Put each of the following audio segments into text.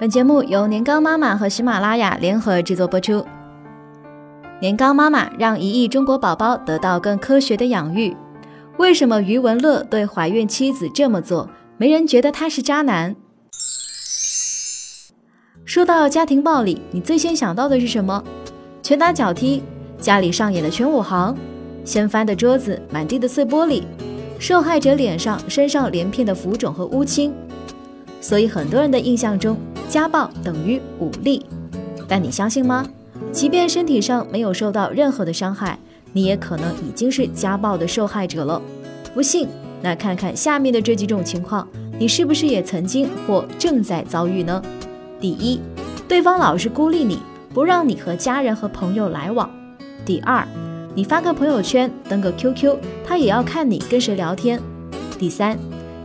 本节目由年糕妈妈和喜马拉雅联合制作播出。年糕妈妈让一亿中国宝宝得到更科学的养育。为什么余文乐对怀孕妻子这么做，没人觉得他是渣男？说到家庭暴力，你最先想到的是什么？拳打脚踢，家里上演了全武行，掀翻的桌子，满地的碎玻璃，受害者脸上、身上连片的浮肿和乌青。所以很多人的印象中。家暴等于武力，但你相信吗？即便身体上没有受到任何的伤害，你也可能已经是家暴的受害者了。不信，那看看下面的这几种情况，你是不是也曾经或正在遭遇呢？第一，对方老是孤立你，不让你和家人和朋友来往；第二，你发个朋友圈，登个 QQ，他也要看你跟谁聊天；第三，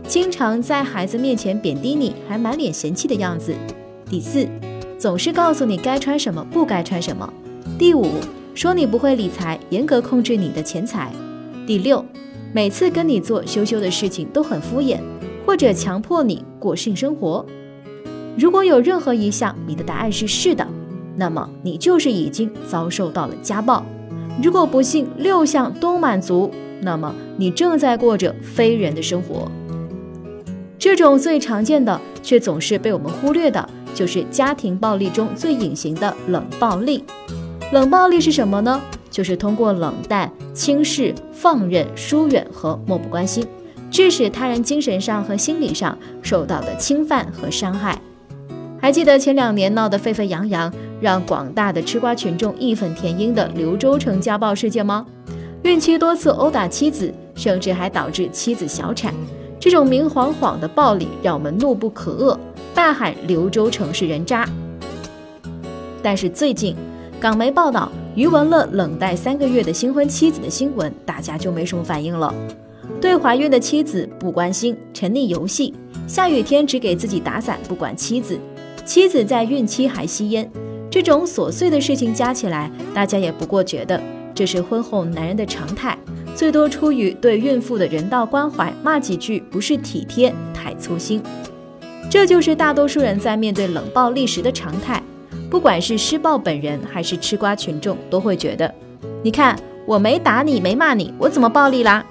经常在孩子面前贬低你，还满脸嫌弃的样子。第四，总是告诉你该穿什么，不该穿什么。第五，说你不会理财，严格控制你的钱财。第六，每次跟你做羞羞的事情都很敷衍，或者强迫你过性生活。如果有任何一项你的答案是是的，那么你就是已经遭受到了家暴。如果不幸六项都满足，那么你正在过着非人的生活。这种最常见的，却总是被我们忽略的。就是家庭暴力中最隐形的冷暴力。冷暴力是什么呢？就是通过冷淡、轻视、放任、疏远和漠不关心，致使他人精神上和心理上受到的侵犯和伤害。还记得前两年闹得沸沸扬扬，让广大的吃瓜群众义愤填膺的刘洲成家暴事件吗？孕期多次殴打妻子，甚至还导致妻子小产。这种明晃晃的暴力让我们怒不可遏，大喊刘洲成是人渣。但是最近，港媒报道余文乐冷待三个月的新婚妻子的新闻，大家就没什么反应了。对怀孕的妻子不关心，沉溺游戏，下雨天只给自己打伞，不管妻子。妻子在孕期还吸烟，这种琐碎的事情加起来，大家也不过觉得这是婚后男人的常态。最多出于对孕妇的人道关怀，骂几句不是体贴，太粗心。这就是大多数人在面对冷暴力时的常态。不管是施暴本人还是吃瓜群众，都会觉得：你看，我没打你，没骂你，我怎么暴力啦？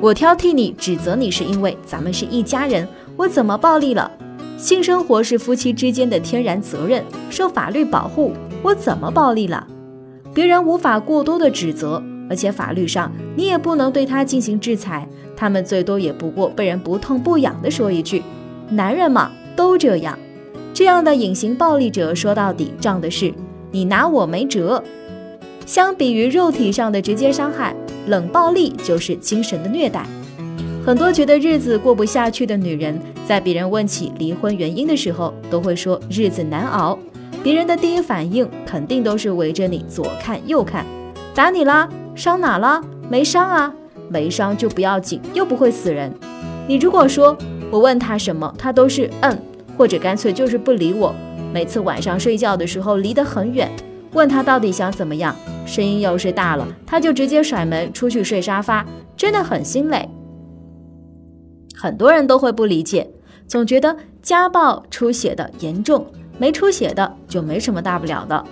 我挑剔你、指责你，是因为咱们是一家人，我怎么暴力了？性生活是夫妻之间的天然责任，受法律保护，我怎么暴力了？别人无法过多的指责。而且法律上你也不能对他进行制裁，他们最多也不过被人不痛不痒的说一句：“男人嘛，都这样。”这样的隐形暴力者说到底仗的是你拿我没辙。相比于肉体上的直接伤害，冷暴力就是精神的虐待。很多觉得日子过不下去的女人，在别人问起离婚原因的时候，都会说日子难熬。别人的第一反应肯定都是围着你左看右看，打你啦。伤哪了？没伤啊，没伤就不要紧，又不会死人。你如果说我问他什么，他都是嗯，或者干脆就是不理我。每次晚上睡觉的时候离得很远，问他到底想怎么样，声音要是大了，他就直接甩门出去睡沙发，真的很心累。很多人都会不理解，总觉得家暴出血的严重，没出血的就没什么大不了的，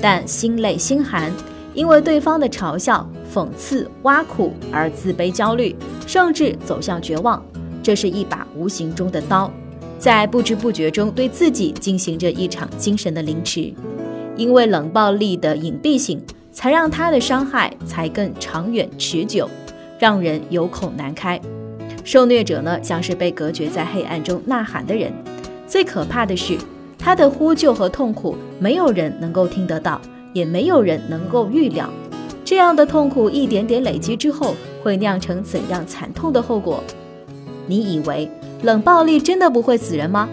但心累心寒。因为对方的嘲笑、讽刺、挖苦而自卑、焦虑，甚至走向绝望，这是一把无形中的刀，在不知不觉中对自己进行着一场精神的凌迟。因为冷暴力的隐蔽性，才让他的伤害才更长远持久，让人有口难开。受虐者呢，像是被隔绝在黑暗中呐喊的人。最可怕的是，他的呼救和痛苦，没有人能够听得到。也没有人能够预料，这样的痛苦一点点累积之后，会酿成怎样惨痛的后果？你以为冷暴力真的不会死人吗？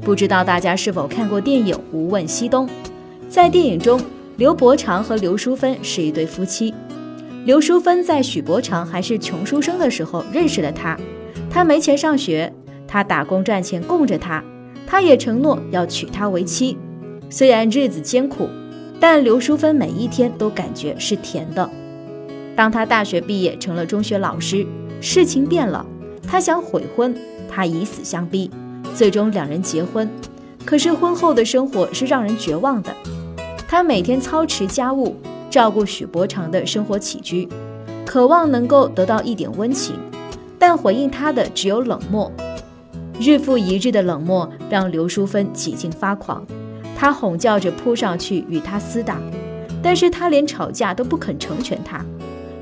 不知道大家是否看过电影《无问西东》？在电影中，刘伯常和刘淑芬是一对夫妻。刘淑芬在许伯常还是穷书生的时候认识了他，他没钱上学，他打工赚钱供着他，他也承诺要娶她为妻。虽然日子艰苦。但刘淑芬每一天都感觉是甜的。当他大学毕业成了中学老师，事情变了，他想悔婚，他以死相逼，最终两人结婚。可是婚后的生活是让人绝望的。她每天操持家务，照顾许伯常的生活起居，渴望能够得到一点温情，但回应她的只有冷漠。日复一日的冷漠让刘淑芬几近发狂，她哄叫着扑上去与他厮打，但是他连吵架都不肯成全她。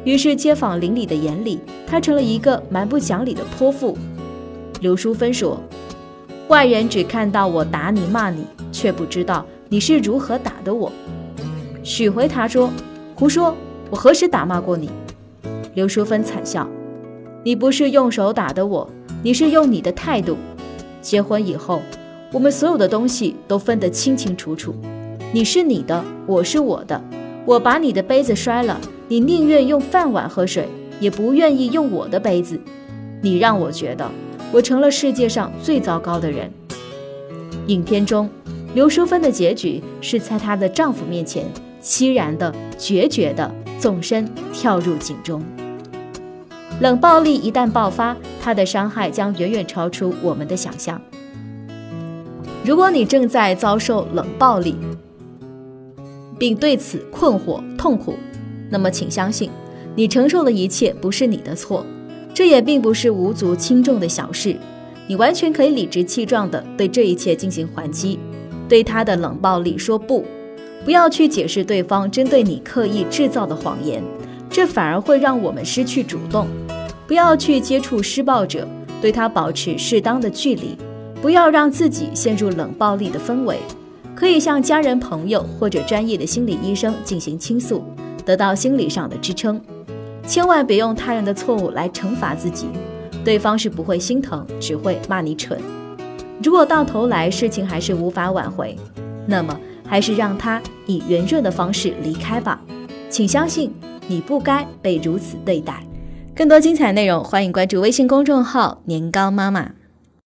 于是街坊邻里的眼里，她成了一个蛮不讲理的泼妇。刘淑芬说：“外人只看到我打你骂你，却不知道你是如何打的我。”许回答说：“胡说，我何时打骂过你？”刘淑芬惨笑：“你不是用手打的我。”你是用你的态度，结婚以后，我们所有的东西都分得清清楚楚。你是你的，我是我的。我把你的杯子摔了，你宁愿用饭碗喝水，也不愿意用我的杯子。你让我觉得我成了世界上最糟糕的人。影片中，刘淑芬的结局是在她的丈夫面前凄然的、决绝的纵身跳入井中。冷暴力一旦爆发，它的伤害将远远超出我们的想象。如果你正在遭受冷暴力，并对此困惑痛苦，那么请相信，你承受的一切不是你的错，这也并不是无足轻重的小事。你完全可以理直气壮地对这一切进行还击，对他的冷暴力说不，不要去解释对方针对你刻意制造的谎言。这反而会让我们失去主动。不要去接触施暴者，对他保持适当的距离。不要让自己陷入冷暴力的氛围。可以向家人、朋友或者专业的心理医生进行倾诉，得到心理上的支撑。千万别用他人的错误来惩罚自己，对方是不会心疼，只会骂你蠢。如果到头来事情还是无法挽回，那么还是让他以圆润的方式离开吧。请相信。你不该被如此对待。更多精彩内容，欢迎关注微信公众号“年糕妈妈”。